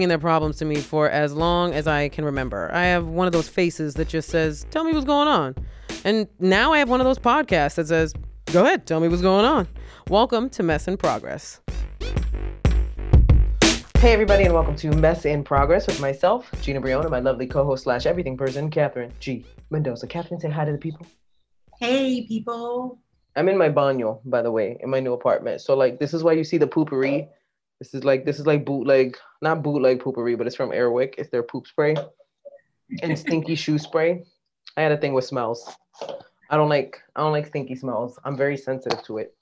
bringing their problems to me for as long as I can remember. I have one of those faces that just says, Tell me what's going on. And now I have one of those podcasts that says, Go ahead, tell me what's going on. Welcome to Mess in Progress. Hey, everybody, and welcome to Mess in Progress with myself, Gina Brillon, my lovely co host slash everything person, Katherine G. Mendoza. Katherine, say hi to the people. Hey, people. I'm in my baño, by the way, in my new apartment. So, like, this is why you see the poopery this is like this is like bootleg, not bootleg poopery, but it's from Airwick. It's their poop spray and stinky shoe spray. I had a thing with smells. I don't like I don't like stinky smells. I'm very sensitive to it.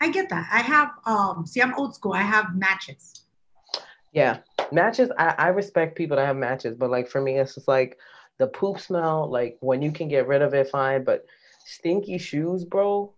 I get that. I have um see I'm old school. I have matches. Yeah. Matches, I, I respect people that have matches, but like for me, it's just like the poop smell, like when you can get rid of it, fine. But stinky shoes, bro.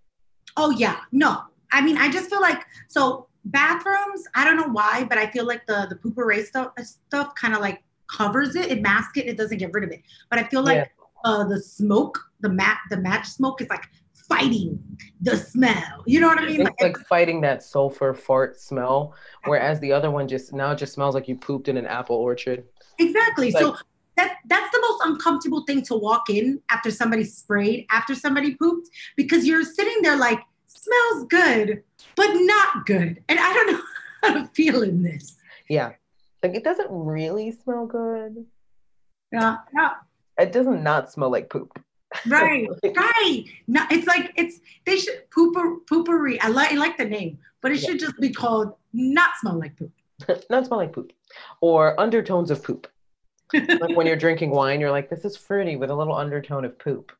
Oh yeah. No. I mean, I just feel like so bathrooms, I don't know why, but I feel like the the Poo-Pourri stuff stuff kind of like covers it, it masks it, it doesn't get rid of it. But I feel like yeah. uh, the smoke, the mat, the match smoke is like fighting the smell. You know what I mean? It's like, like fighting that sulfur fart smell, whereas the other one just now just smells like you pooped in an apple orchard. Exactly. Like, so that that's the most uncomfortable thing to walk in after somebody sprayed, after somebody pooped, because you're sitting there like smells good, but not good. And I don't know how to feel in this. Yeah. Like it doesn't really smell good. Yeah. yeah. It doesn't not smell like poop. Right, right. No, it's like it's they should pooper poopery. I like I like the name, but it yeah. should just be called not smell like poop. not smell like poop. Or undertones of poop. like when you're drinking wine, you're like, this is fruity with a little undertone of poop.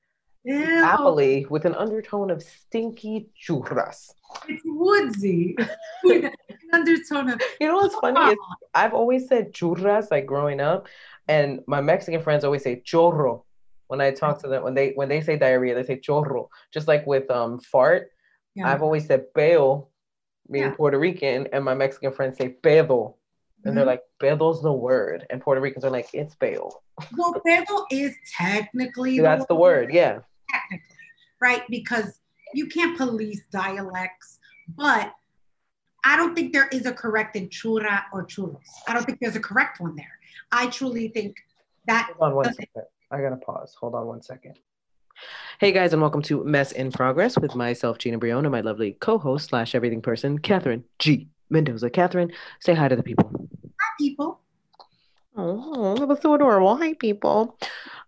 Ew. Happily with an undertone of stinky churras. It's woodsy. With an undertone of. You know what's funny is I've always said churras like growing up, and my Mexican friends always say chorro when I talk to them. When they when they say diarrhea, they say chorro. Just like with um fart, yeah. I've always said peo, being yeah. Puerto Rican, and my Mexican friends say pedo. And mm-hmm. they're like, pedo's the word. And Puerto Ricans are like, it's pedo. Well, pedo is technically That's the word, yeah technically, right? Because you can't police dialects, but I don't think there is a correct in chura or churros. I don't think there's a correct one there. I truly think that. Hold on one second. I gotta pause. Hold on one second. Hey guys, and welcome to Mess in Progress with myself, Gina Brillon, my lovely co-host slash everything person, Katherine G. Mendoza. Katherine, say hi to the people. Hi, people. Oh, that was so adorable. Hi, people.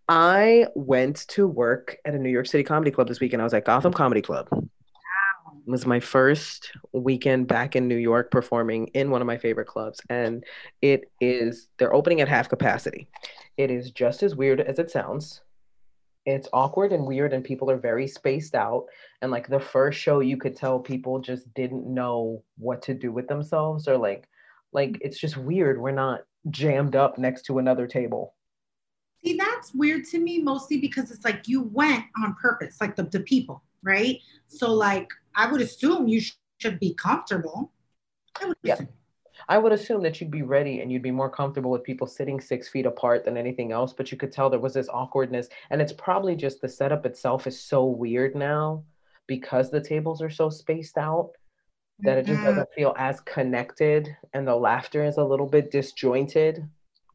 I went to work at a New York City comedy club this weekend. I was at Gotham Comedy Club. Wow. It was my first weekend back in New York performing in one of my favorite clubs. And it is, they're opening at half capacity. It is just as weird as it sounds. It's awkward and weird, and people are very spaced out. And like the first show, you could tell people just didn't know what to do with themselves, or like, like it's just weird. We're not jammed up next to another table See, that's weird to me mostly because it's like you went on purpose, like the, the people, right? So, like, I would assume you sh- should be comfortable. I would yeah. Assume. I would assume that you'd be ready and you'd be more comfortable with people sitting six feet apart than anything else, but you could tell there was this awkwardness. And it's probably just the setup itself is so weird now because the tables are so spaced out that it just mm-hmm. doesn't feel as connected and the laughter is a little bit disjointed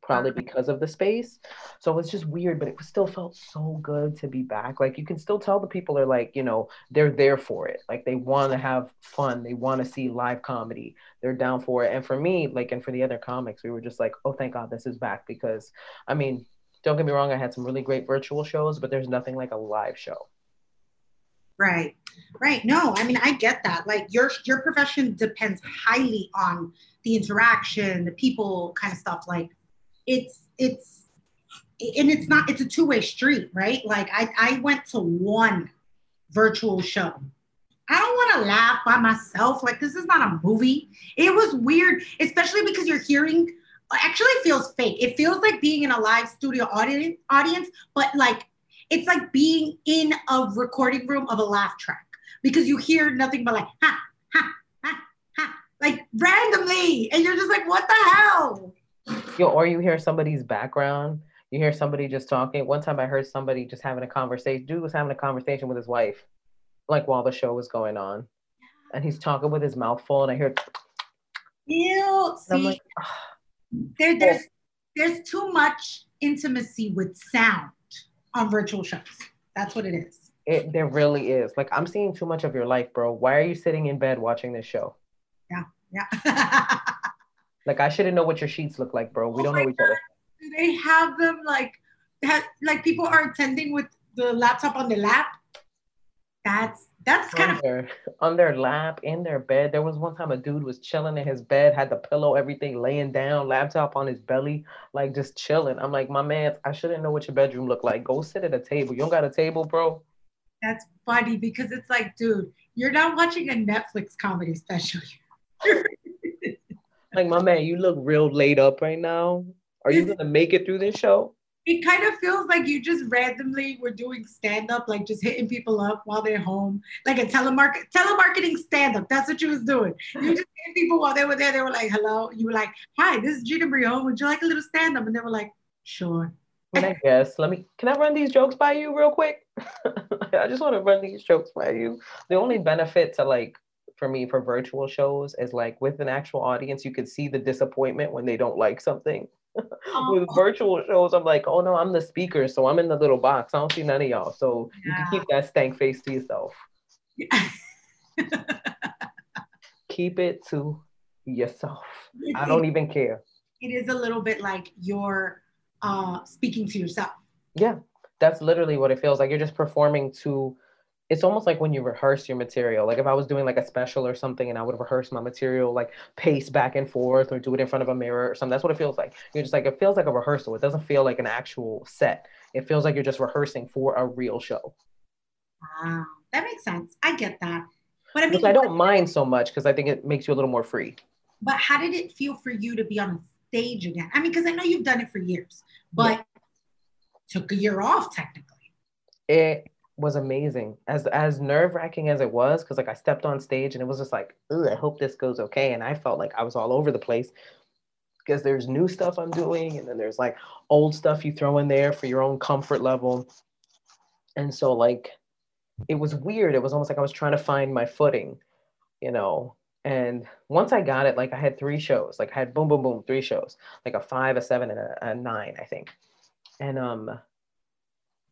probably mm-hmm. because of the space. So it's just weird, but it still felt so good to be back. Like you can still tell the people are like, you know, they're there for it. Like they want to have fun. They want to see live comedy. They're down for it. And for me, like, and for the other comics, we were just like, oh, thank God this is back because I mean, don't get me wrong, I had some really great virtual shows, but there's nothing like a live show. Right. Right. No, I mean I get that. Like your your profession depends highly on the interaction, the people kind of stuff. Like it's it's and it's not it's a two-way street right? Like i i went to one virtual show. I don't want to laugh by myself like this is not a movie. It was weird especially because you're hearing actually feels fake. It feels like being in a live studio audience audience but like it's like being in a recording room of a laugh track because you hear nothing but like ha ha ha ha like randomly and you're just like what the hell you or you hear somebody's background you hear somebody just talking one time i heard somebody just having a conversation dude was having a conversation with his wife like while the show was going on and he's talking with his mouth full and i hear Ew, I'm like, there, there's there's too much intimacy with sound on virtual shows. That's what it is. It there really is. Like I'm seeing too much of your life, bro. Why are you sitting in bed watching this show? Yeah, yeah. like I shouldn't know what your sheets look like, bro. We oh don't know each God. other. Do they have them like have, like people are attending with the laptop on the lap? That's that's kind on their, on their lap in their bed. There was one time a dude was chilling in his bed, had the pillow, everything laying down, laptop on his belly, like just chilling. I'm like, my man, I shouldn't know what your bedroom looked like. Go sit at a table. You don't got a table, bro. That's funny because it's like, dude, you're not watching a Netflix comedy special. like my man, you look real laid up right now. Are you gonna make it through this show? it kind of feels like you just randomly were doing stand up, like just hitting people up while they're home, like a telemarket telemarketing stand up. That's what you was doing. You just hit people while they were there. They were like, "Hello." You were like, "Hi, this is Gina Brillon. Would you like a little stand up?" And they were like, "Sure." But I guess let me. Can I run these jokes by you real quick? I just want to run these jokes by you. The only benefit to like for me for virtual shows is like with an actual audience, you could see the disappointment when they don't like something. with virtual shows, I'm like, oh no, I'm the speaker, so I'm in the little box. I don't see none of y'all. So yeah. you can keep that stank face to yourself. Yeah. keep it to yourself. I don't even care. It is a little bit like you're uh, speaking to yourself. Yeah, that's literally what it feels like. You're just performing to it's almost like when you rehearse your material. Like if I was doing like a special or something and I would rehearse my material, like pace back and forth or do it in front of a mirror or something. That's what it feels like. You're just like, it feels like a rehearsal. It doesn't feel like an actual set. It feels like you're just rehearsing for a real show. Wow. That makes sense. I get that. But I mean, I don't mind so much because I think it makes you a little more free. But how did it feel for you to be on a stage again? I mean, because I know you've done it for years, but yeah. took a year off technically. It was amazing. As as nerve wracking as it was, because like I stepped on stage and it was just like, I hope this goes okay. And I felt like I was all over the place because there's new stuff I'm doing, and then there's like old stuff you throw in there for your own comfort level. And so like it was weird. It was almost like I was trying to find my footing, you know. And once I got it, like I had three shows, like I had boom, boom, boom, three shows, like a five, a seven, and a, a nine, I think. And um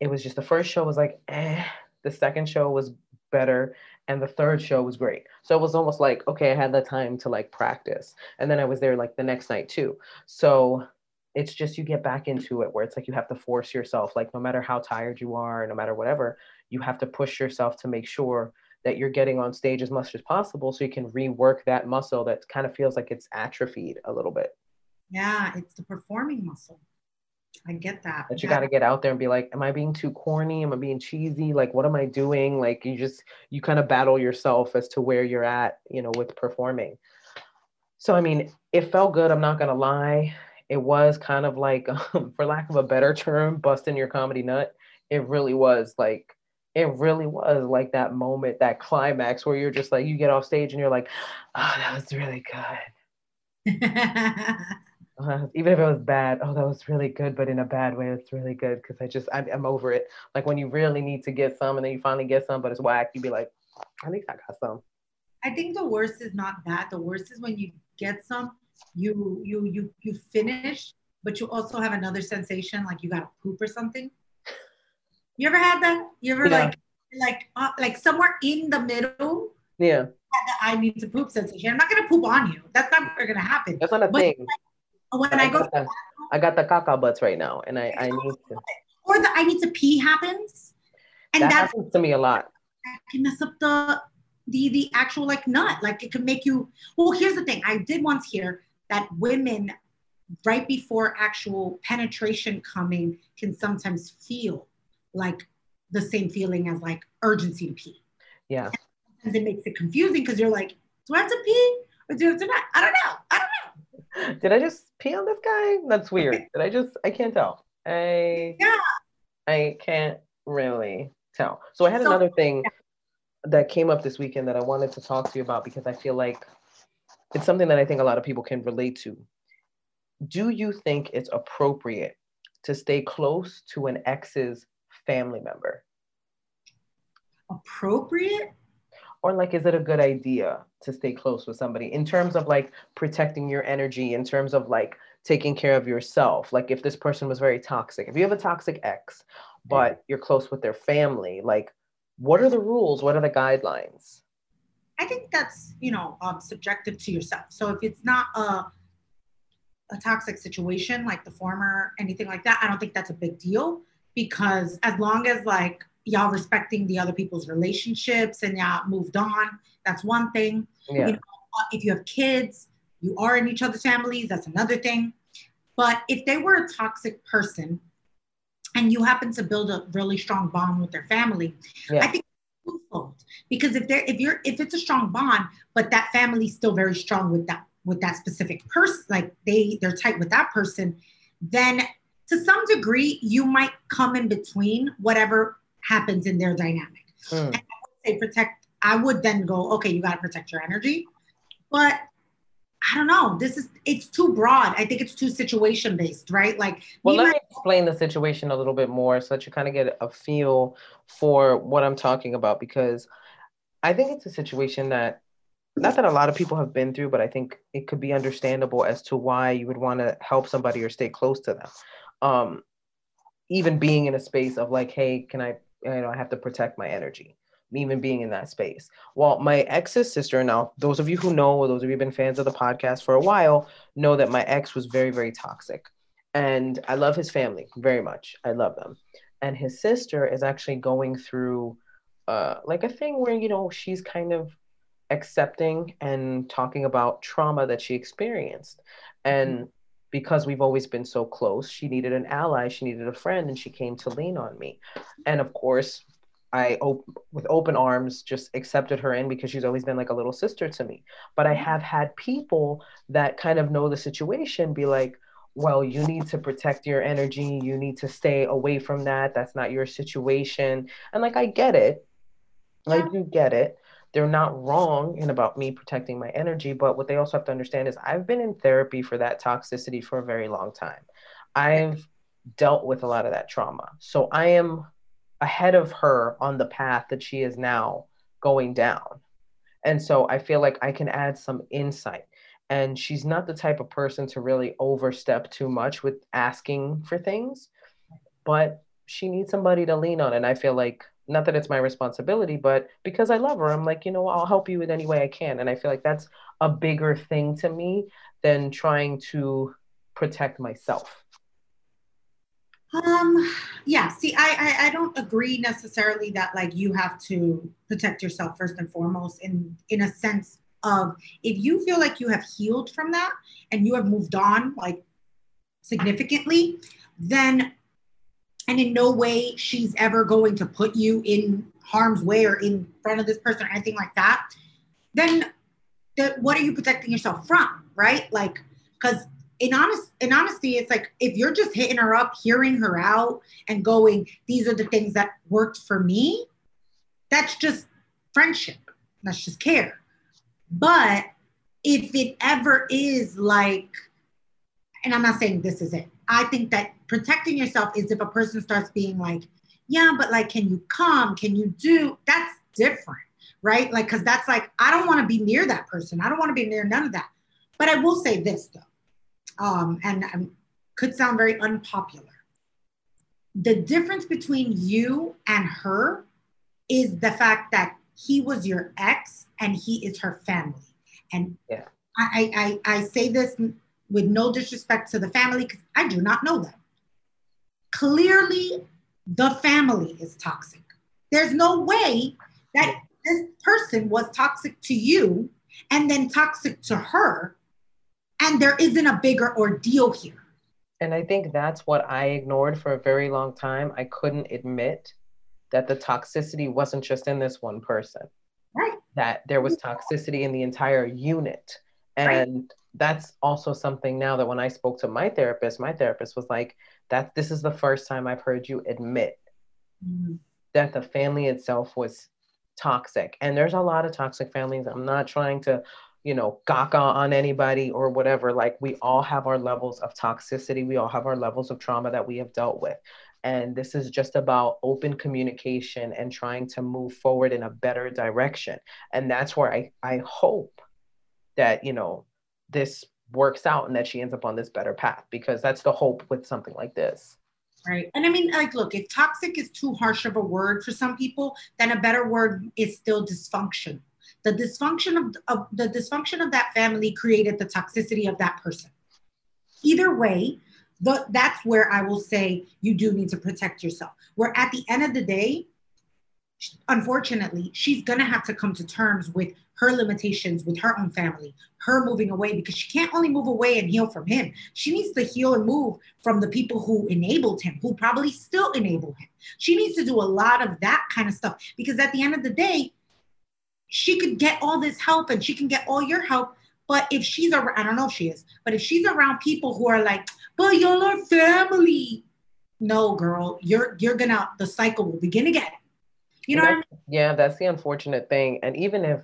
it was just the first show was like, eh. The second show was better, and the third show was great. So it was almost like, okay, I had the time to like practice, and then I was there like the next night too. So it's just you get back into it where it's like you have to force yourself, like no matter how tired you are, no matter whatever, you have to push yourself to make sure that you're getting on stage as much as possible so you can rework that muscle that kind of feels like it's atrophied a little bit. Yeah, it's the performing muscle. I get that. But you got to get out there and be like, am I being too corny? Am I being cheesy? Like, what am I doing? Like, you just, you kind of battle yourself as to where you're at, you know, with performing. So, I mean, it felt good. I'm not going to lie. It was kind of like, um, for lack of a better term, busting your comedy nut. It really was like, it really was like that moment, that climax where you're just like, you get off stage and you're like, oh, that was really good. uh, even if it was bad, oh, that was really good, but in a bad way, it's really good because I just, I'm, I'm, over it. Like when you really need to get some and then you finally get some, but it's whack, you'd be like, at least I got some. I think the worst is not that. The worst is when you get some, you you you you finish, but you also have another sensation like you got to poop or something. You ever had that? You ever yeah. like like uh, like somewhere in the middle? Yeah. I need to poop sensation. I'm not gonna poop on you. That's not gonna happen. That's not a but thing. Like, when I, I go, the, I got the caca butts right now, and I, I need to. Or the I need to pee happens, and that happens to me a lot. That can mess up the the the actual like nut. Like it can make you. Well, here's the thing. I did once hear that women, right before actual penetration coming, can sometimes feel like the same feeling as like urgency to pee. Yeah. And it makes it confusing because you're like, do I have to pee or do I have to not? I don't know. I don't know. Did I just pee on this guy? That's weird. Did I just? I can't tell. I yeah. I can't really tell. So I had so, another thing that came up this weekend that I wanted to talk to you about because I feel like it's something that I think a lot of people can relate to. Do you think it's appropriate to stay close to an ex's family member? Appropriate? Or like is it a good idea to stay close with somebody in terms of like protecting your energy in terms of like taking care of yourself. Like if this person was very toxic, if you have a toxic ex, but you're close with their family, like what are the rules? What are the guidelines? I think that's, you know, um, subjective to yourself. So if it's not a, a toxic situation like the former, anything like that, I don't think that's a big deal because as long as like y'all respecting the other people's relationships and y'all moved on, that's one thing. Yeah. You know, uh, if you have kids, you are in each other's families, that's another thing. But if they were a toxic person and you happen to build a really strong bond with their family, yeah. I think it's twofold. because if they're if you're if it's a strong bond, but that family's still very strong with that with that specific person, like they they're tight with that person, then to some degree you might come in between whatever happens in their dynamic. Mm. And I would say protect. I would then go, okay, you got to protect your energy, but I don't know. This is it's too broad. I think it's too situation based, right? Like, well, let me explain the situation a little bit more so that you kind of get a feel for what I'm talking about because I think it's a situation that not that a lot of people have been through, but I think it could be understandable as to why you would want to help somebody or stay close to them. Um, even being in a space of like, hey, can I, you know, I have to protect my energy even being in that space. Well, my ex's sister, now, those of you who know, or those of you who've been fans of the podcast for a while, know that my ex was very, very toxic. And I love his family very much. I love them. And his sister is actually going through uh, like a thing where, you know, she's kind of accepting and talking about trauma that she experienced. And mm-hmm. Because we've always been so close, she needed an ally, she needed a friend, and she came to lean on me. And of course, I op- with open arms just accepted her in because she's always been like a little sister to me. But I have had people that kind of know the situation be like, well, you need to protect your energy. You need to stay away from that. That's not your situation. And like, I get it. I do get it. They're not wrong in about me protecting my energy. But what they also have to understand is I've been in therapy for that toxicity for a very long time. I've dealt with a lot of that trauma. So I am ahead of her on the path that she is now going down. And so I feel like I can add some insight. And she's not the type of person to really overstep too much with asking for things, but she needs somebody to lean on. And I feel like, not that it's my responsibility, but because I love her, I'm like, you know, I'll help you in any way I can. And I feel like that's a bigger thing to me than trying to protect myself. Um, yeah, see, I, I, I don't agree necessarily that like you have to protect yourself first and foremost in in a sense of if you feel like you have healed from that and you have moved on like significantly, then and in no way she's ever going to put you in harm's way or in front of this person or anything like that, then the, what are you protecting yourself from, right? Like, because in honest in honesty, it's like if you're just hitting her up, hearing her out, and going, these are the things that worked for me, that's just friendship. That's just care. But if it ever is like, and I'm not saying this is it, I think that protecting yourself is if a person starts being like, yeah, but like, can you come? Can you do? That's different, right? Like, because that's like, I don't want to be near that person. I don't want to be near none of that. But I will say this though um, and um, could sound very unpopular. The difference between you and her is the fact that he was your ex and he is her family. And yeah. I, I, I say this with no disrespect to the family because I do not know them. Clearly, the family is toxic. There's no way that this person was toxic to you and then toxic to her and there isn't a bigger ordeal here. And I think that's what I ignored for a very long time. I couldn't admit that the toxicity wasn't just in this one person. Right. That there was toxicity in the entire unit. And right. that's also something now that when I spoke to my therapist, my therapist was like, that this is the first time I've heard you admit mm-hmm. that the family itself was toxic. And there's a lot of toxic families. I'm not trying to you know, gaga on anybody or whatever. Like we all have our levels of toxicity. We all have our levels of trauma that we have dealt with. And this is just about open communication and trying to move forward in a better direction. And that's where I, I hope that, you know, this works out and that she ends up on this better path because that's the hope with something like this. Right. And I mean, like, look, if toxic is too harsh of a word for some people, then a better word is still dysfunction. The dysfunction of, of the dysfunction of that family created the toxicity of that person. Either way, the, that's where I will say you do need to protect yourself. Where at the end of the day, unfortunately, she's gonna have to come to terms with her limitations with her own family, her moving away because she can't only move away and heal from him. She needs to heal and move from the people who enabled him, who probably still enable him. She needs to do a lot of that kind of stuff because at the end of the day, she could get all this help and she can get all your help. But if she's around, I don't know if she is, but if she's around people who are like, but y'all are family. No, girl, you're you're gonna the cycle will begin again. You know I mean? Yeah, that's the unfortunate thing. And even if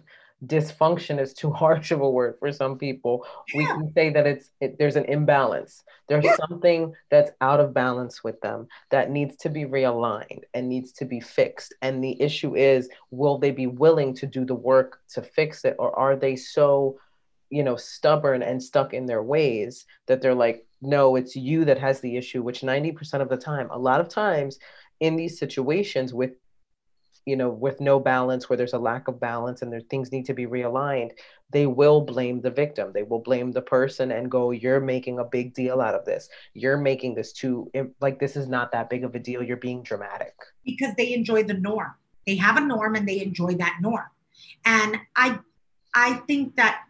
dysfunction is too harsh of a word for some people yeah. we can say that it's it, there's an imbalance there's yeah. something that's out of balance with them that needs to be realigned and needs to be fixed and the issue is will they be willing to do the work to fix it or are they so you know stubborn and stuck in their ways that they're like no it's you that has the issue which 90% of the time a lot of times in these situations with you know with no balance where there's a lack of balance and there things need to be realigned they will blame the victim. They will blame the person and go you're making a big deal out of this. You're making this too like this is not that big of a deal. You're being dramatic. Because they enjoy the norm. They have a norm and they enjoy that norm. And i i think that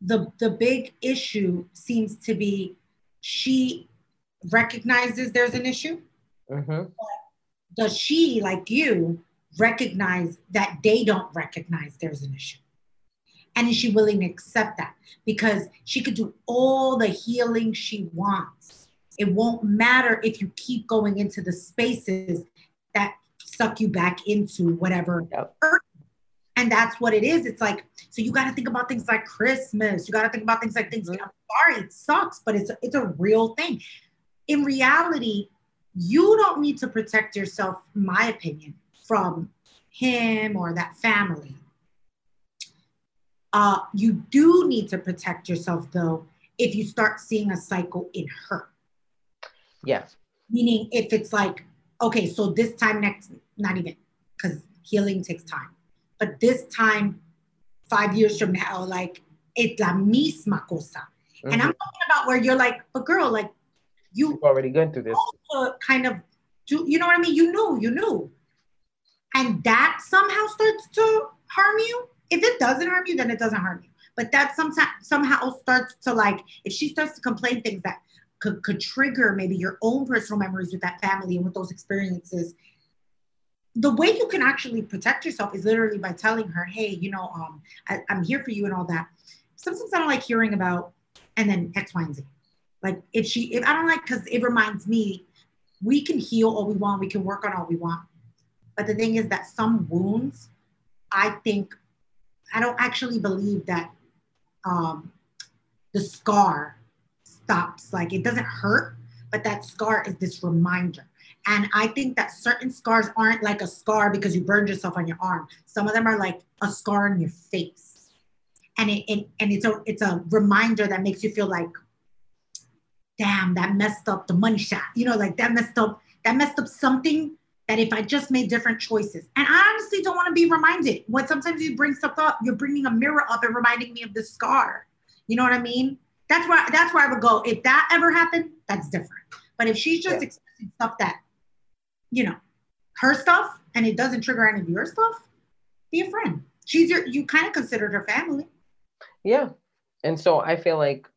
the the big issue seems to be she recognizes there's an issue. Mm-hmm. does she like you recognize that they don't recognize there's an issue? And is she willing to accept that? Because she could do all the healing she wants. It won't matter if you keep going into the spaces that suck you back into whatever. Yep. And that's what it is. It's like, so you got to think about things like Christmas. You got to think about things like things. Mm-hmm. I'm sorry, it sucks, but it's it's a real thing. In reality, you don't need to protect yourself, in my opinion from him or that family. Uh, you do need to protect yourself though if you start seeing a cycle in her. Yes. Meaning if it's like, okay, so this time next, not even, because healing takes time. But this time, five years from now, like it's la misma cosa. Mm-hmm. And I'm mm-hmm. talking about where you're like, but girl, like you You've already gone through this. Kind of do you know what I mean? You knew, you knew and that somehow starts to harm you, if it doesn't harm you, then it doesn't harm you. But that sometimes somehow starts to like, if she starts to complain things that could, could trigger maybe your own personal memories with that family and with those experiences, the way you can actually protect yourself is literally by telling her, hey, you know, um, I, I'm here for you and all that. Sometimes I don't like hearing about and then X, Y, and Z. Like if she, if I don't like, because it reminds me, we can heal all we want, we can work on all we want, but the thing is that some wounds, I think, I don't actually believe that um, the scar stops. Like it doesn't hurt, but that scar is this reminder. And I think that certain scars aren't like a scar because you burned yourself on your arm. Some of them are like a scar on your face. And it, it and it's a it's a reminder that makes you feel like, damn, that messed up the money shot. You know, like that messed up, that messed up something that if I just made different choices, and I honestly don't want to be reminded. When sometimes you bring stuff up, you're bringing a mirror up and reminding me of the scar. You know what I mean? That's why that's where I would go. If that ever happened, that's different. But if she's just yeah. expressing stuff that, you know, her stuff and it doesn't trigger any of your stuff, be a friend. She's your you kind of considered her family. Yeah. And so I feel like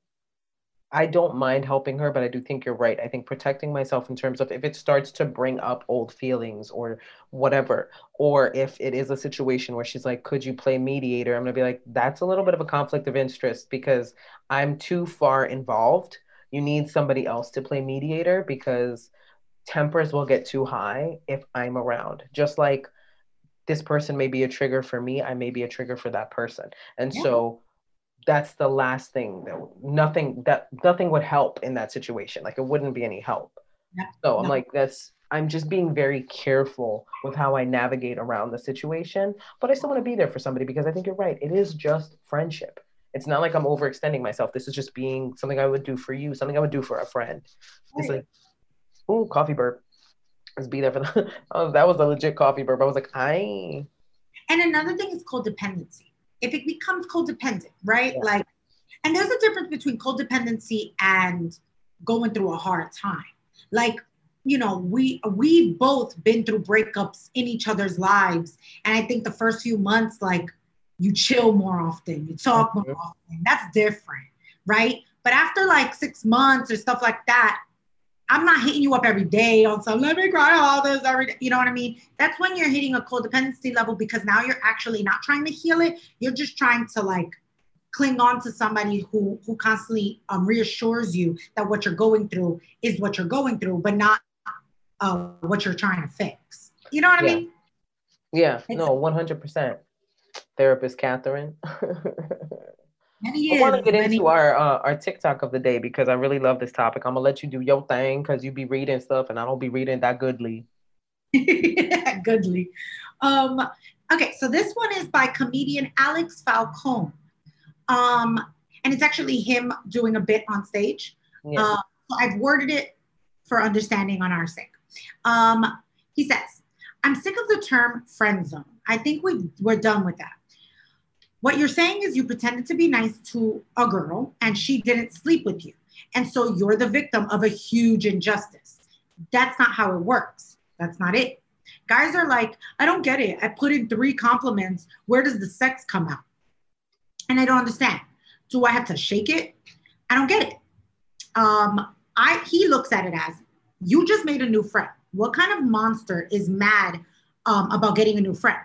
I don't mind helping her, but I do think you're right. I think protecting myself in terms of if it starts to bring up old feelings or whatever, or if it is a situation where she's like, could you play mediator? I'm going to be like, that's a little bit of a conflict of interest because I'm too far involved. You need somebody else to play mediator because tempers will get too high if I'm around. Just like this person may be a trigger for me, I may be a trigger for that person. And yeah. so that's the last thing that nothing that nothing would help in that situation like it wouldn't be any help yeah. so i'm no. like that's i'm just being very careful with how i navigate around the situation but i still want to be there for somebody because i think you're right it is just friendship It's not like I'm overextending myself. This is just being something I would do for you, something I would do for a friend. Right. It's like, ooh, coffee burp. Let's be there for the. oh, that was a legit coffee burp. I was like, I. And another thing is codependency. If it becomes codependent, right? Yeah. Like, and there's a difference between codependency and going through a hard time. Like, you know, we we've both been through breakups in each other's lives, and I think the first few months, like, you chill more often, you talk more mm-hmm. often. That's different, right? But after like six months or stuff like that, I'm not hitting you up every day on some let me cry all this every day. You know what I mean? That's when you're hitting a codependency level because now you're actually not trying to heal it. You're just trying to like cling on to somebody who who constantly um, reassures you that what you're going through is what you're going through, but not uh, what you're trying to fix. You know what yeah. I mean? Yeah. It's, no, one hundred percent. Therapist Katherine. I want to get into our uh, our TikTok of the day because I really love this topic. I'm gonna let you do your thing because you be reading stuff and I don't be reading that goodly. goodly. Um, okay, so this one is by comedian Alex Falcone. Um, and it's actually him doing a bit on stage. Yeah. Uh, so I've worded it for understanding on our sake. Um, he says, I'm sick of the term friend zone. I think we we're done with that. What you're saying is you pretended to be nice to a girl and she didn't sleep with you. And so you're the victim of a huge injustice. That's not how it works. That's not it. Guys are like, I don't get it. I put in three compliments. Where does the sex come out? And I don't understand. Do I have to shake it? I don't get it. Um, I he looks at it as you just made a new friend. What kind of monster is mad um, about getting a new friend?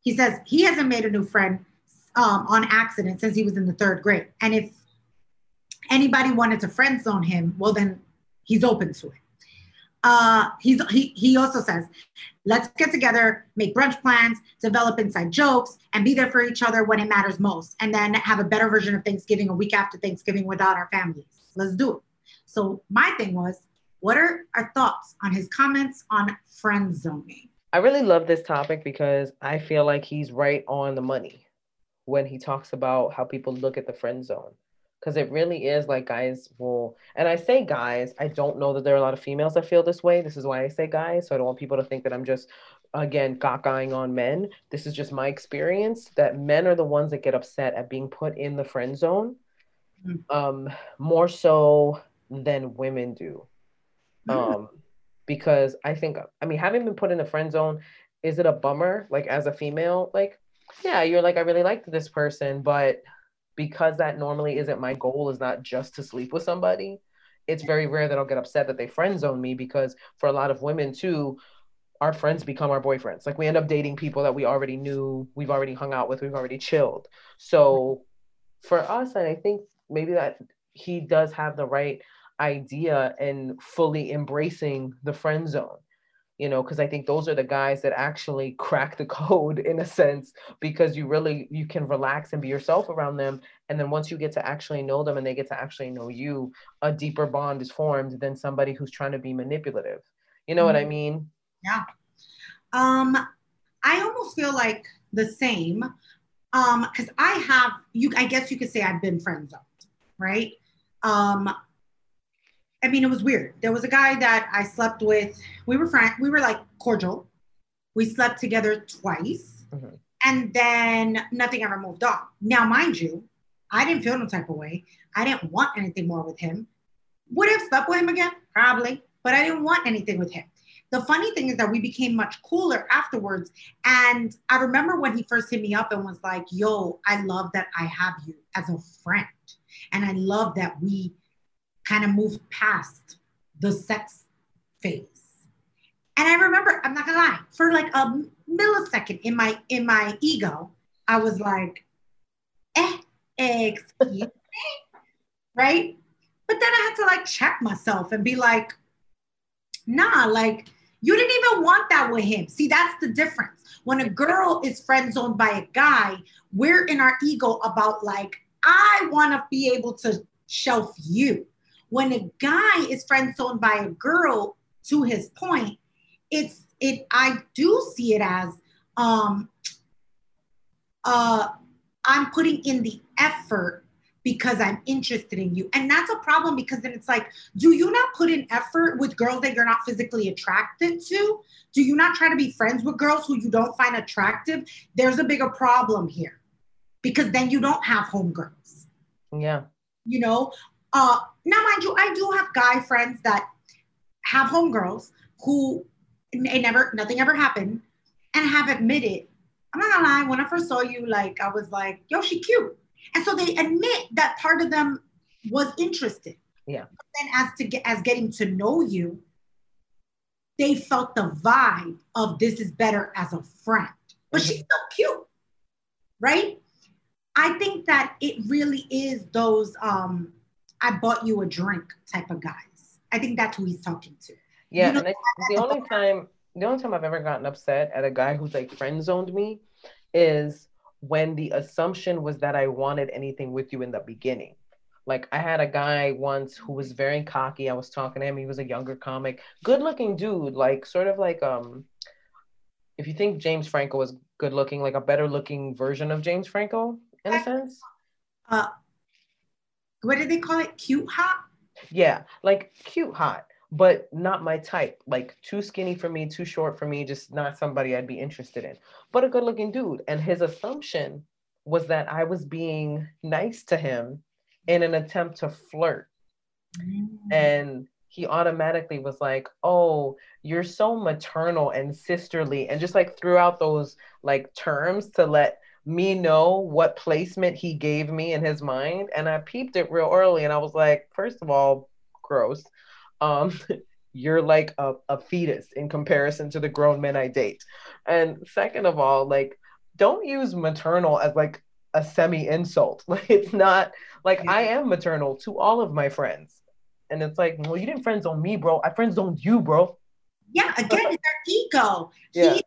He says he hasn't made a new friend um, on accident since he was in the third grade. And if anybody wanted to friend zone him, well, then he's open to it. Uh, he's, he, he also says, let's get together, make brunch plans, develop inside jokes, and be there for each other when it matters most. And then have a better version of Thanksgiving a week after Thanksgiving without our families. Let's do it. So my thing was, what are our thoughts on his comments on friend zoning? I really love this topic because I feel like he's right on the money when he talks about how people look at the friend zone because it really is like guys will and i say guys i don't know that there are a lot of females that feel this way this is why i say guys so i don't want people to think that i'm just again cockeying on men this is just my experience that men are the ones that get upset at being put in the friend zone mm-hmm. um more so than women do mm-hmm. um because i think i mean having been put in the friend zone is it a bummer like as a female like yeah, you're like, I really liked this person, but because that normally isn't my goal, is not just to sleep with somebody, it's very rare that I'll get upset that they friend zone me because for a lot of women too, our friends become our boyfriends. Like we end up dating people that we already knew, we've already hung out with, we've already chilled. So for us, and I think maybe that he does have the right idea and fully embracing the friend zone you know because i think those are the guys that actually crack the code in a sense because you really you can relax and be yourself around them and then once you get to actually know them and they get to actually know you a deeper bond is formed than somebody who's trying to be manipulative you know mm-hmm. what i mm-hmm. mean yeah um i almost feel like the same um because i have you i guess you could say i've been friend zoned right um I mean, it was weird. There was a guy that I slept with. We were friends. We were like cordial. We slept together twice, mm-hmm. and then nothing ever moved on. Now, mind you, I didn't feel no type of way. I didn't want anything more with him. Would have slept with him again, probably, but I didn't want anything with him. The funny thing is that we became much cooler afterwards. And I remember when he first hit me up and was like, Yo, I love that I have you as a friend. And I love that we kind of moved past the sex phase. And I remember, I'm not gonna lie, for like a millisecond in my in my ego, I was like, eh, excuse me, right? But then I had to like check myself and be like, nah, like you didn't even want that with him. See, that's the difference. When a girl is friend zoned by a guy, we're in our ego about like, I want to be able to shelf you. When a guy is friend zoned by a girl, to his point, it's it. I do see it as um uh I'm putting in the effort because I'm interested in you. And that's a problem because then it's like, do you not put in effort with girls that you're not physically attracted to? Do you not try to be friends with girls who you don't find attractive? There's a bigger problem here because then you don't have homegirls. Yeah. You know, uh, now mind you, I do have guy friends that have homegirls who it never, nothing ever happened and have admitted, I'm not gonna lie, when I first saw you, like, I was like, yo, she cute and so they admit that part of them was interested. Yeah. But then as to get as getting to know you, they felt the vibe of this is better as a friend. But mm-hmm. she's so cute. Right? I think that it really is those um I bought you a drink type of guys. I think that's who he's talking to. Yeah, you know, and the only time the only time I've ever gotten upset at a guy who's like friend zoned me is when the assumption was that I wanted anything with you in the beginning. Like I had a guy once who was very cocky. I was talking to him. He was a younger comic, good looking dude, like sort of like um if you think James Franco was good looking, like a better looking version of James Franco in a sense. Uh what did they call it? Cute hot? Yeah, like cute hot but not my type. Like too skinny for me, too short for me, just not somebody I'd be interested in. But a good looking dude. And his assumption was that I was being nice to him in an attempt to flirt. Mm. And he automatically was like, Oh, you're so maternal and sisterly. And just like threw out those like terms to let me know what placement he gave me in his mind. And I peeped it real early and I was like, First of all, gross um, you're like a, a fetus in comparison to the grown men I date. And second of all, like, don't use maternal as like a semi insult. Like, it's not like I am maternal to all of my friends. And it's like, well, you didn't friends on me, bro. I friends on you, bro. Yeah, again, it's their ego. Yeah. He,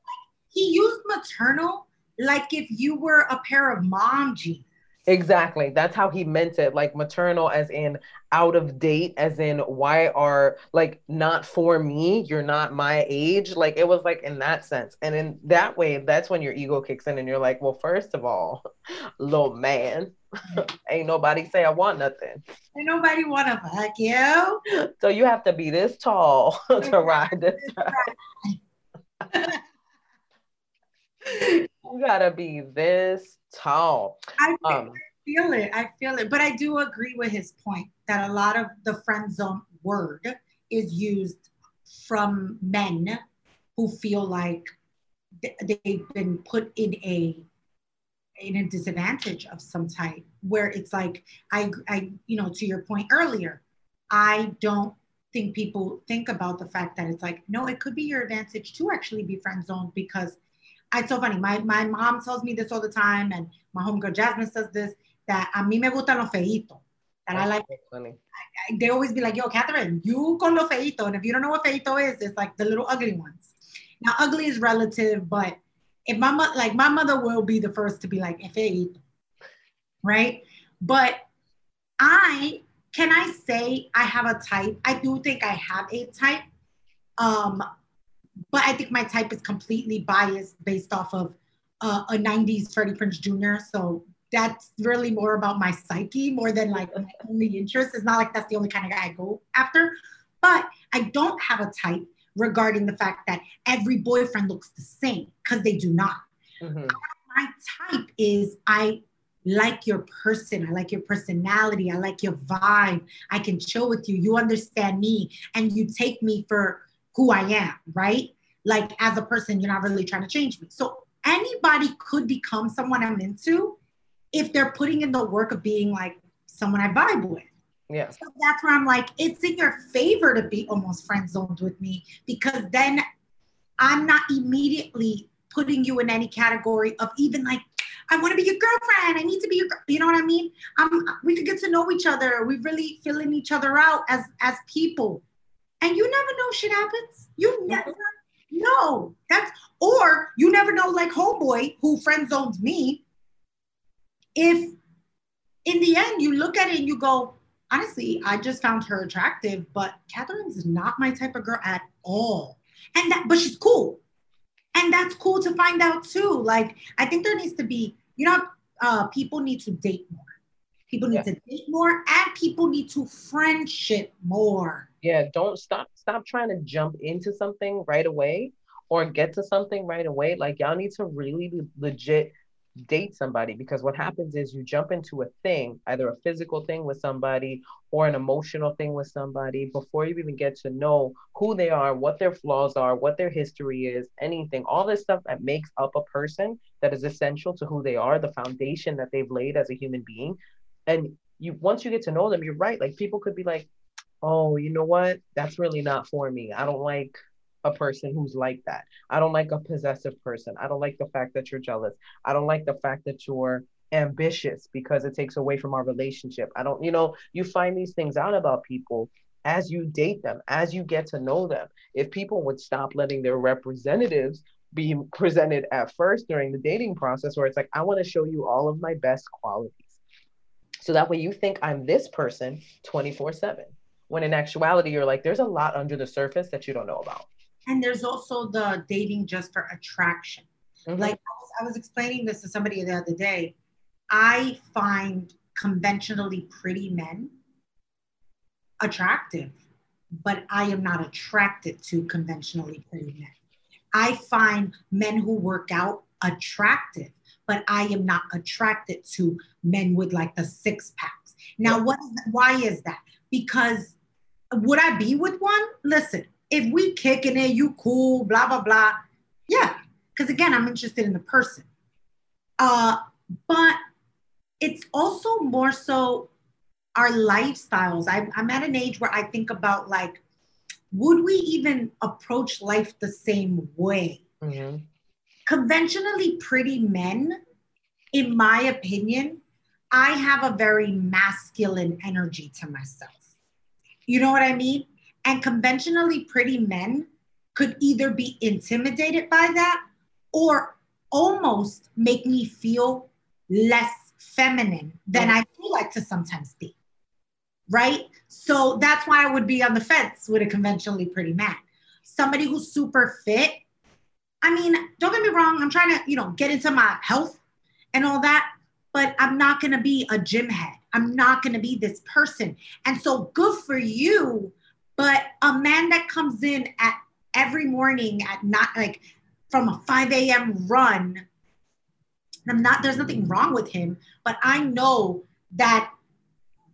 he used maternal like if you were a pair of mom jeans. Exactly. That's how he meant it. Like maternal, as in out of date, as in why are like not for me, you're not my age. Like it was like in that sense. And in that way, that's when your ego kicks in and you're like, well, first of all, little man, ain't nobody say I want nothing. Ain't nobody want to fuck you. So you have to be this tall to ride this. You gotta be this tall. I, um, I feel it. I feel it. But I do agree with his point that a lot of the friend zone word is used from men who feel like they've been put in a in a disadvantage of some type where it's like I I you know to your point earlier I don't think people think about the fact that it's like no it could be your advantage to actually be friend zoned because it's so funny. My, my mom tells me this all the time, and my homegirl Jasmine says this that a mí me gustan los feitos. And I like, funny. I, they always be like, yo, Katherine, you con los feitos. And if you don't know what feito is, it's like the little ugly ones. Now, ugly is relative, but if my mother, like my mother will be the first to be like, feito, right? But I, can I say I have a type? I do think I have a type. Um, but I think my type is completely biased based off of uh, a 90s Freddie Prinze Jr. So that's really more about my psyche more than like my only interest. It's not like that's the only kind of guy I go after. But I don't have a type regarding the fact that every boyfriend looks the same because they do not. Mm-hmm. My type is I like your person. I like your personality. I like your vibe. I can chill with you. You understand me and you take me for who I am, right? Like as a person, you're not really trying to change me. So anybody could become someone I'm into if they're putting in the work of being like someone I vibe with. Yeah. So that's where I'm like, it's in your favor to be almost friend zoned with me because then I'm not immediately putting you in any category of even like, I want to be your girlfriend. I need to be your, you know what I mean? Um, we could get to know each other. We really filling each other out as as people and you never know shit happens. You never know. That's or you never know, like homeboy who friend zones me. If in the end you look at it and you go, honestly, I just found her attractive, but Katherine's not my type of girl at all. And that, but she's cool. And that's cool to find out too. Like, I think there needs to be, you know, uh, people need to date more. People need yeah. to date more, and people need to friendship more. Yeah, don't stop. Stop trying to jump into something right away or get to something right away. Like y'all need to really legit date somebody because what happens is you jump into a thing, either a physical thing with somebody or an emotional thing with somebody before you even get to know who they are, what their flaws are, what their history is, anything, all this stuff that makes up a person that is essential to who they are, the foundation that they've laid as a human being. And you once you get to know them, you're right. Like people could be like, oh, you know what? That's really not for me. I don't like a person who's like that. I don't like a possessive person. I don't like the fact that you're jealous. I don't like the fact that you're ambitious because it takes away from our relationship. I don't, you know, you find these things out about people as you date them, as you get to know them. If people would stop letting their representatives be presented at first during the dating process, where it's like, I want to show you all of my best qualities. So that way you think I'm this person 24 7. When in actuality, you're like, there's a lot under the surface that you don't know about. And there's also the dating just for attraction. Mm-hmm. Like I was, I was explaining this to somebody the other day. I find conventionally pretty men attractive, but I am not attracted to conventionally pretty men. I find men who work out attractive, but I am not attracted to men with like the six packs. Now, what is why is that? Because would I be with one? Listen, if we kicking it, you cool, blah, blah, blah. Yeah. Because again, I'm interested in the person. Uh, but it's also more so our lifestyles. I'm, I'm at an age where I think about like, would we even approach life the same way? Mm-hmm. Conventionally pretty men, in my opinion, I have a very masculine energy to myself. You know what I mean? And conventionally pretty men could either be intimidated by that or almost make me feel less feminine than I feel like to sometimes be. Right? So that's why I would be on the fence with a conventionally pretty man. Somebody who's super fit. I mean, don't get me wrong, I'm trying to, you know, get into my health and all that, but I'm not going to be a gym head. I'm not going to be this person. And so good for you but a man that comes in at every morning at not like from a 5 a.m. run, I'm not, there's nothing wrong with him, but I know that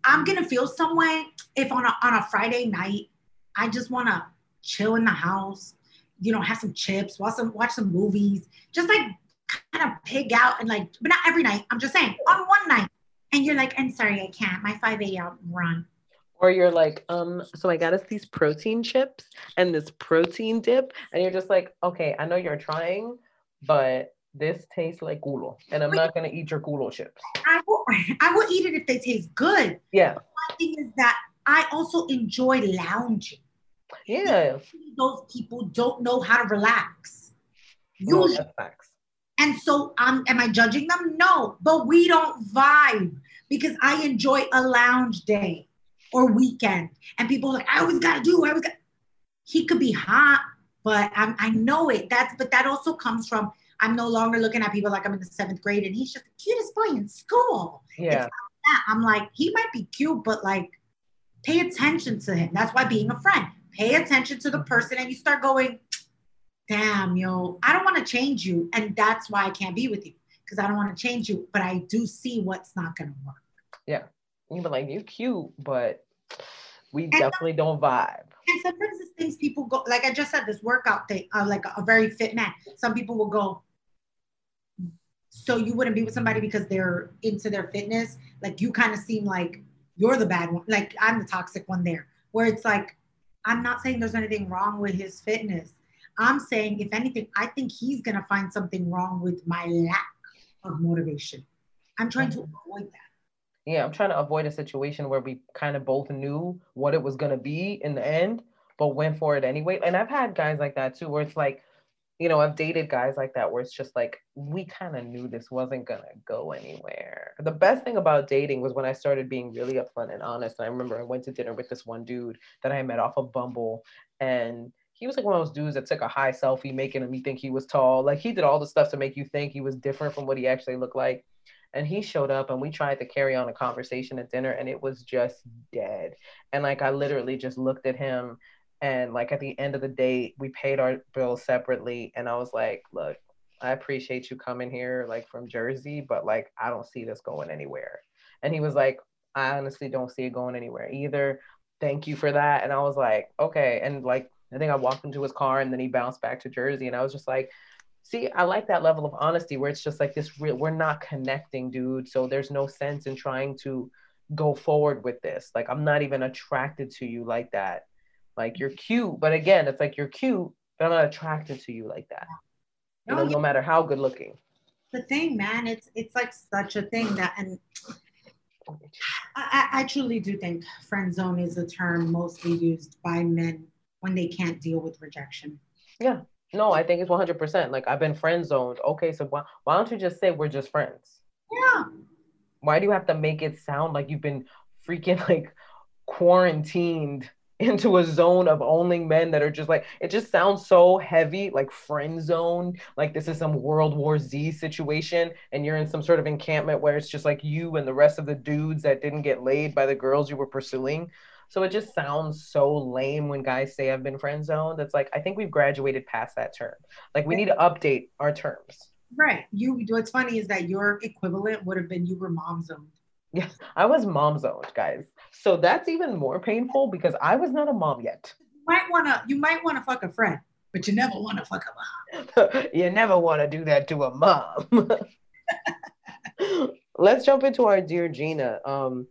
I'm gonna feel some way if on a on a Friday night, I just wanna chill in the house, you know, have some chips, watch some watch some movies, just like kind of pig out and like, but not every night. I'm just saying on one night. And you're like, I'm sorry, I can't. My 5 a.m. run. Or you're like, um, so I got us these protein chips and this protein dip. And you're just like, okay, I know you're trying, but this tastes like culo. And I'm Wait, not gonna eat your culo chips. I will I will eat it if they taste good. Yeah. One thing is that I also enjoy lounging. Yeah. Those people don't know how to relax. Usually. Oh, and so um, am I judging them? No, but we don't vibe because I enjoy a lounge day or weekend. And people like, I always gotta do, I always got he could be hot, but I'm, I know it. That's but that also comes from I'm no longer looking at people like I'm in the seventh grade and he's just the cutest boy in school. Yeah. I'm like, he might be cute, but like pay attention to him. That's why being a friend, pay attention to the person and you start going, damn, yo, I don't want to change you. And that's why I can't be with you because I don't want to change you, but I do see what's not going to work. Yeah. You be like, you're cute, but we and definitely don't vibe. And sometimes it's things people go, like I just said, this workout thing, uh, like a, a very fit man. Some people will go, so you wouldn't be with somebody because they're into their fitness. Like you kind of seem like you're the bad one. Like I'm the toxic one there, where it's like, I'm not saying there's anything wrong with his fitness. I'm saying, if anything, I think he's going to find something wrong with my lack of motivation. I'm trying to mm-hmm. avoid that yeah, I'm trying to avoid a situation where we kind of both knew what it was gonna be in the end, but went for it anyway. And I've had guys like that too, where it's like, you know, I've dated guys like that where it's just like we kind of knew this wasn't gonna go anywhere. The best thing about dating was when I started being really upfront and honest. And I remember I went to dinner with this one dude that I met off of Bumble, and he was like one of those dudes that took a high selfie, making me think he was tall. Like he did all the stuff to make you think he was different from what he actually looked like. and he showed up and we tried to carry on a conversation at dinner and it was just dead. And like i literally just looked at him and like at the end of the day we paid our bills separately. And i was like look i appreciate you coming here like from jersey but like i don't see this going anywhere. And he was like i honestly don't see it going anywhere either. Thank you for that. And i was like okay. And like i think i walked into his car and then he bounced back to jersey. And i was just like see i like that level of honesty where it's just like this real we're not connecting dude. So there's no sense in trying to go forward with this. Like i'm not even attracted to you like that. Like you're cute but again it's like you're cute but i'm not attracted to you like that. No, know, no matter how good looking. The thing man it's it's like such a thing that and I, I truly do think friend zone is a term mostly used by men when they can't deal with rejection yeah no, I think it's 100%. Like I've been friend zoned. Okay, so why, why don't you just say we're just friends? Yeah. Why do you have to make it sound like you've been freaking like quarantined into a zone of only men that are just like it just sounds so heavy like friend zone like this is some world war z situation and you're in some sort of encampment where it's just like you and the rest of the dudes that didn't get laid by the girls you were pursuing so it just sounds so lame when guys say I've been friend zoned. It's like I think we've graduated past that term. Like we need to update our terms. Right. You what's funny is that your equivalent would have been you were mom zoned. Yes, I was mom zoned, guys. So that's even more painful because I was not a mom yet. You might wanna you might wanna fuck a friend, but you never wanna fuck a mom. you never wanna do that to a mom. Let's jump into our dear Gina. Um,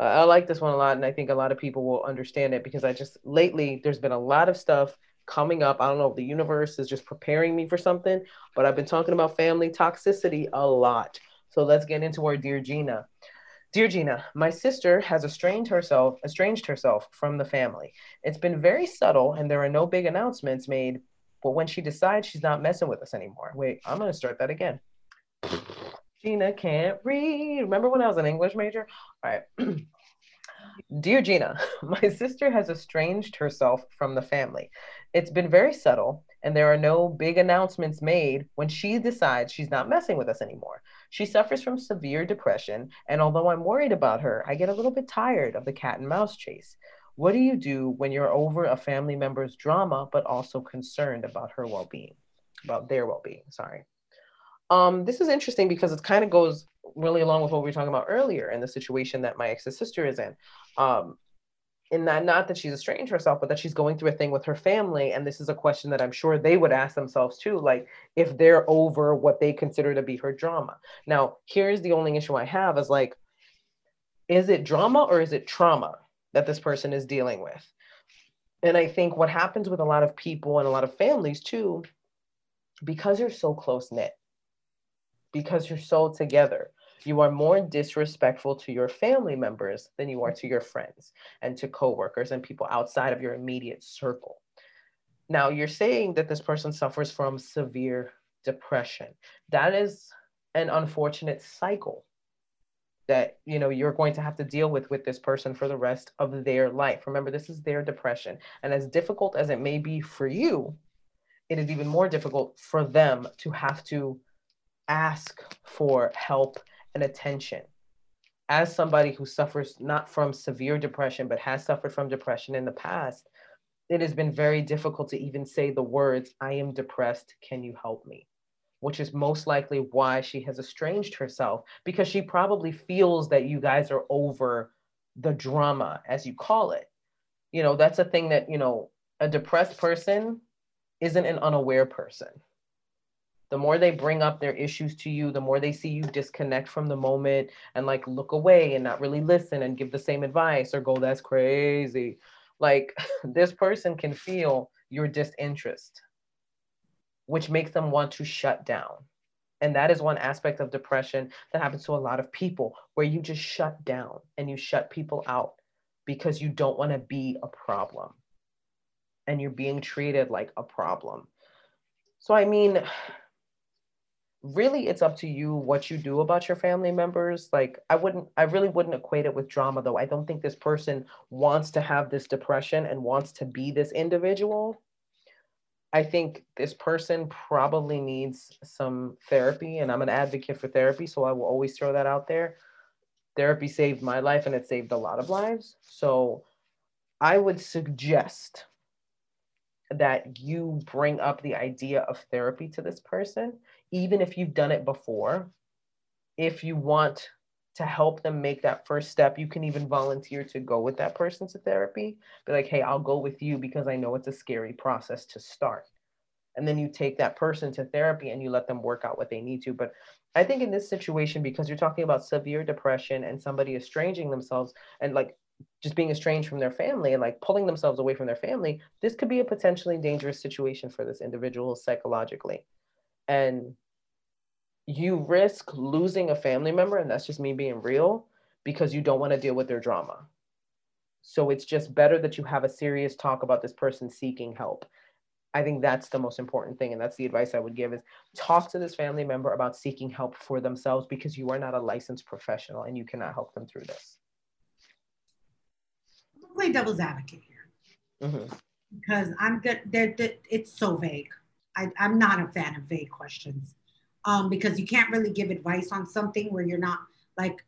I like this one a lot, and I think a lot of people will understand it because I just lately there's been a lot of stuff coming up. I don't know if the universe is just preparing me for something, but I've been talking about family toxicity a lot. So let's get into our dear Gina. Dear Gina, my sister has estranged herself, estranged herself from the family. It's been very subtle, and there are no big announcements made. But when she decides she's not messing with us anymore, wait, I'm gonna start that again. Gina can't read. Remember when I was an English major? All right. Dear Gina, my sister has estranged herself from the family. It's been very subtle, and there are no big announcements made when she decides she's not messing with us anymore. She suffers from severe depression, and although I'm worried about her, I get a little bit tired of the cat and mouse chase. What do you do when you're over a family member's drama, but also concerned about her well being? About their well being, sorry. Um, this is interesting because it kind of goes really along with what we were talking about earlier in the situation that my ex's sister is in. Um, in that not that she's estranged herself, but that she's going through a thing with her family. And this is a question that I'm sure they would ask themselves too, like if they're over what they consider to be her drama. Now, here's the only issue I have is like, is it drama or is it trauma that this person is dealing with? And I think what happens with a lot of people and a lot of families too, because you're so close knit, because you're so together. You are more disrespectful to your family members than you are to your friends and to coworkers and people outside of your immediate circle. Now, you're saying that this person suffers from severe depression. That is an unfortunate cycle that you know you're going to have to deal with with this person for the rest of their life. Remember, this is their depression, and as difficult as it may be for you, it is even more difficult for them to have to ask for help and attention. As somebody who suffers not from severe depression, but has suffered from depression in the past, it has been very difficult to even say the words, I am depressed, can you help me? Which is most likely why she has estranged herself, because she probably feels that you guys are over the drama, as you call it. You know, that's a thing that, you know, a depressed person isn't an unaware person the more they bring up their issues to you, the more they see you disconnect from the moment and like look away and not really listen and give the same advice or go, that's crazy. Like this person can feel your disinterest, which makes them want to shut down. And that is one aspect of depression that happens to a lot of people where you just shut down and you shut people out because you don't want to be a problem and you're being treated like a problem. So, I mean, really it's up to you what you do about your family members like i wouldn't i really wouldn't equate it with drama though i don't think this person wants to have this depression and wants to be this individual I think this person probably needs some therapy, and I'm an advocate for therapy, so I will always throw that out there. Therapy saved my life and it saved a lot of lives. So I would suggest that you bring up the idea of therapy to this person, even if you've done it before. If you want to help them make that first step, you can even volunteer to go with that person to therapy. Be like, hey, I'll go with you because I know it's a scary process to start. And then you take that person to therapy and you let them work out what they need to. But I think in this situation, because you're talking about severe depression and somebody estranging themselves and like just being estranged from their family and like pulling themselves away from their family, this could be a potentially dangerous situation for this individual psychologically. And you risk losing a family member, and that's just me being real, because you don't want to deal with their drama. So it's just better that you have a serious talk about this person seeking help. I think that's the most important thing. And that's the advice I would give is talk to this family member about seeking help for themselves because you are not a licensed professional and you cannot help them through this play devil's advocate here mm-hmm. because I'm good. They're, they're, it's so vague. I, I'm not a fan of vague questions um, because you can't really give advice on something where you're not like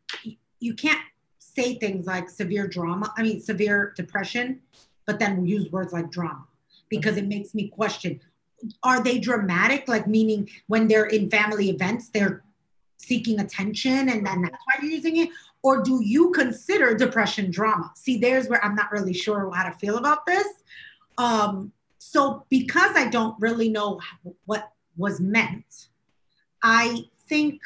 you can't say things like severe drama. I mean severe depression, but then use words like drama because it makes me question: Are they dramatic? Like meaning when they're in family events, they're seeking attention and then that's why you're using it or do you consider depression drama? See, there's where I'm not really sure how to feel about this. Um, so, because I don't really know what was meant, I think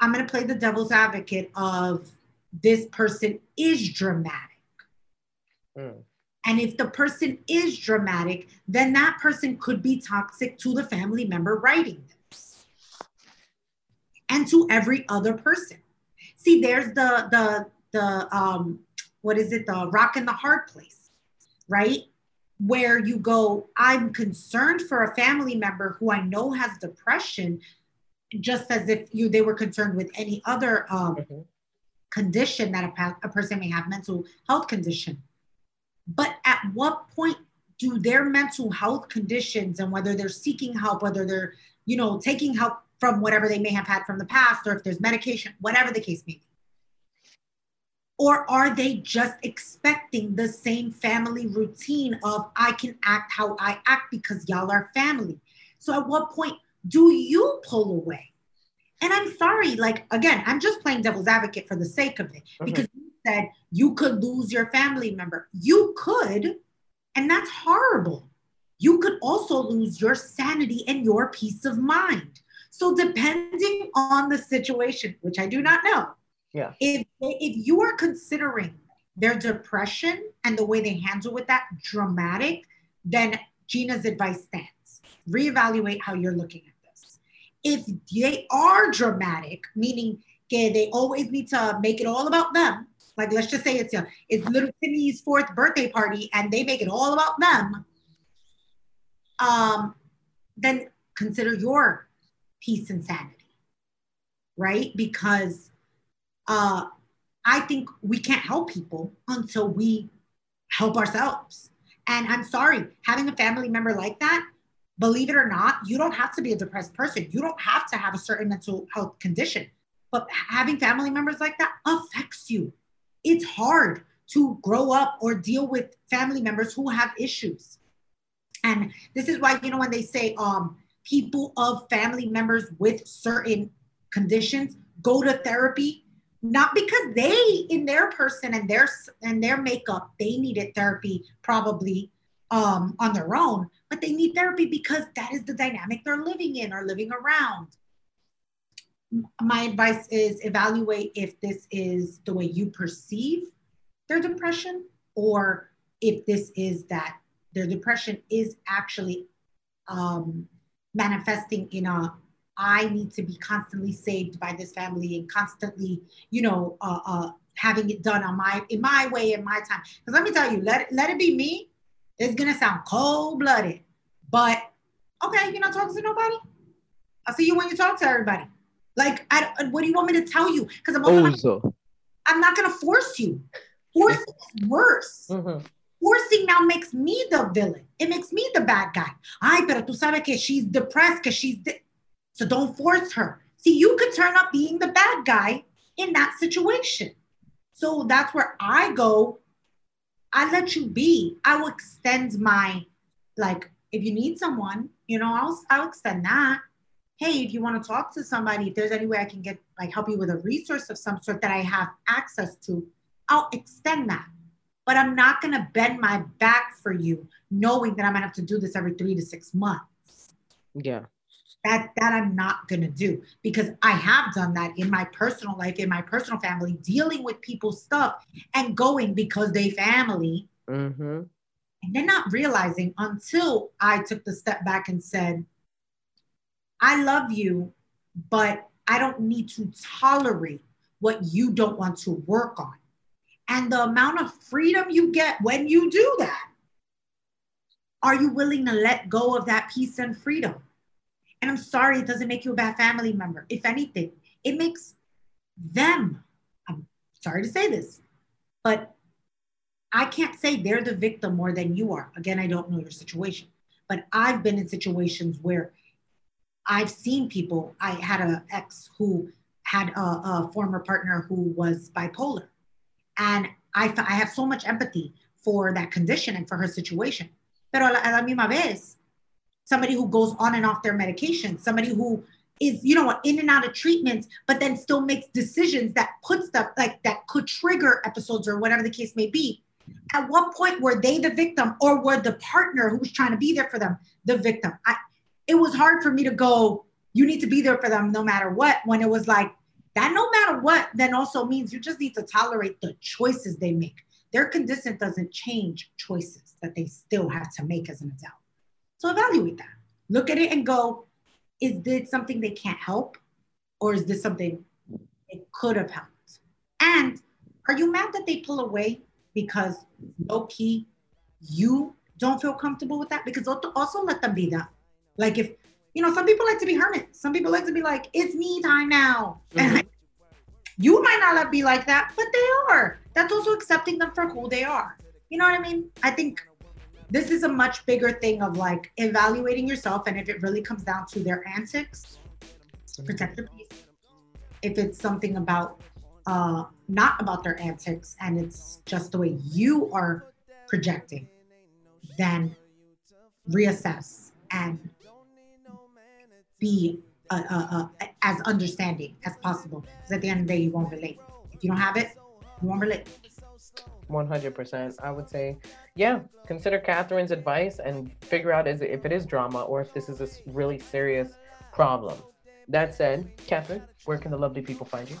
I'm going to play the devil's advocate of this person is dramatic. Mm. And if the person is dramatic, then that person could be toxic to the family member writing this and to every other person see there's the the the um what is it the rock in the hard place right where you go i'm concerned for a family member who i know has depression just as if you they were concerned with any other um, mm-hmm. condition that a, a person may have mental health condition but at what point do their mental health conditions and whether they're seeking help whether they're you know taking help from whatever they may have had from the past or if there's medication, whatever the case may be? Or are they just expecting the same family routine of I can act how I act because y'all are family? So at what point do you pull away? And I'm sorry, like again, I'm just playing devil's advocate for the sake of it mm-hmm. because you said you could lose your family member. You could, and that's horrible. You could also lose your sanity and your peace of mind. So depending on the situation, which I do not know, yeah, if if you are considering their depression and the way they handle with that dramatic, then Gina's advice stands. Reevaluate how you're looking at this. If they are dramatic, meaning okay, they always need to make it all about them. Like let's just say it's a, it's little Timmy's fourth birthday party and they make it all about them. Um, then consider your peace and sanity, right? Because uh, I think we can't help people until we help ourselves. And I'm sorry, having a family member like that, believe it or not, you don't have to be a depressed person. You don't have to have a certain mental health condition. But having family members like that affects you. It's hard to grow up or deal with family members who have issues. And this is why, you know, when they say, um, people of family members with certain conditions go to therapy not because they in their person and their and their makeup they needed therapy probably um, on their own but they need therapy because that is the dynamic they're living in or living around. My advice is evaluate if this is the way you perceive their depression or if this is that their depression is actually um, manifesting in a I need to be constantly saved by this family and constantly, you know, uh, uh, having it done on my in my way in my time. Because let me tell you, let it, let it be me. It's gonna sound cold blooded, but okay, you're not talking to nobody. I'll see you when you talk to everybody. Like, I, what do you want me to tell you? Because I'm I'm not gonna force you. Forcing is worse. Mm-hmm. forcing now makes me the villain. It makes me the bad guy. Ay, pero tú sabes que she's depressed because she's de- so don't force her. See, you could turn up being the bad guy in that situation. So that's where I go. I let you be. I will extend my like if you need someone, you know, I'll I'll extend that. Hey, if you want to talk to somebody, if there's any way I can get like help you with a resource of some sort that I have access to, I'll extend that. But I'm not gonna bend my back for you, knowing that I'm gonna have to do this every three to six months. Yeah. That that I'm not gonna do because I have done that in my personal life, in my personal family, dealing with people's stuff and going because they family Mm-hmm. and then not realizing until I took the step back and said, I love you, but I don't need to tolerate what you don't want to work on. And the amount of freedom you get when you do that, are you willing to let go of that peace and freedom? And I'm sorry, it doesn't make you a bad family member. If anything, it makes them, I'm sorry to say this, but I can't say they're the victim more than you are. Again, I don't know your situation, but I've been in situations where I've seen people. I had an ex who had a, a former partner who was bipolar, and I, I have so much empathy for that condition and for her situation. Pero a la, a la misma vez, somebody who goes on and off their medication, somebody who is, you know in and out of treatments, but then still makes decisions that put stuff like that could trigger episodes or whatever the case may be. At what point were they the victim or were the partner who was trying to be there for them the victim? I, it was hard for me to go, you need to be there for them no matter what, when it was like, that no matter what, then also means you just need to tolerate the choices they make. Their condition doesn't change choices that they still have to make as an adult. So evaluate that. Look at it and go, is this something they can't help? Or is this something they could have helped? And are you mad that they pull away because low key you don't feel comfortable with that? Because also let them be that. Like if, you know, some people like to be hermits. Some people like to be like, it's me time now. And Mhm. you might not be like that, but they are. That's also accepting them for who they are. You know what I mean? I think this is a much bigger thing of like evaluating yourself. And if it really comes down to their antics, protect your peace. If it's something about uh, not about their antics and it's just the way you are projecting, then reassess and be uh, uh, uh, as understanding as possible. Because at the end of the day, you won't relate. If you don't have it, you won't relate. 100%. I would say, yeah, consider Katherine's advice and figure out is it, if it is drama or if this is a really serious problem. That said, Katherine, where can the lovely people find you?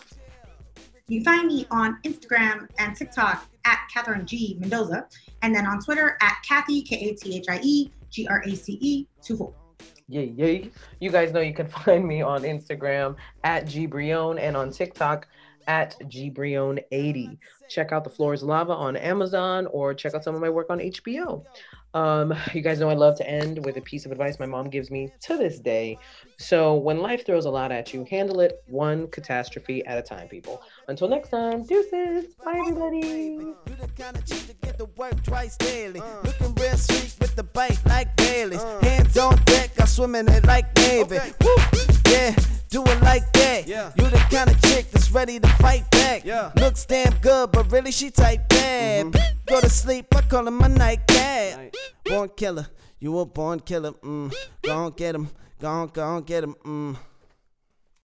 You find me on Instagram and TikTok at Katherine G. Mendoza, and then on Twitter at Kathy, K A T H I E G R A C E 24. Yay, yay. You guys know you can find me on Instagram at gbrillon and on TikTok at gbrillon80. Check out The Floor is Lava on Amazon or check out some of my work on HBO. Um, you guys know I love to end with a piece of advice my mom gives me to this day. So when life throws a lot at you, handle it one catastrophe at a time, people. Until next time, deuces. Bye, everybody. You the kind of chick to get to work twice daily. Looking real sweet with the bite like Bailey's. Hands on deck, I swim in it like Navy. Woo! Yeah, do it like that. You the kind of chick that's ready to fight back. Looks damn good, but really she type bad. Go to sleep, I call her my nightcat. Born killer, you a born killer. Mm. Go on get him, go on, go on get him. Mm.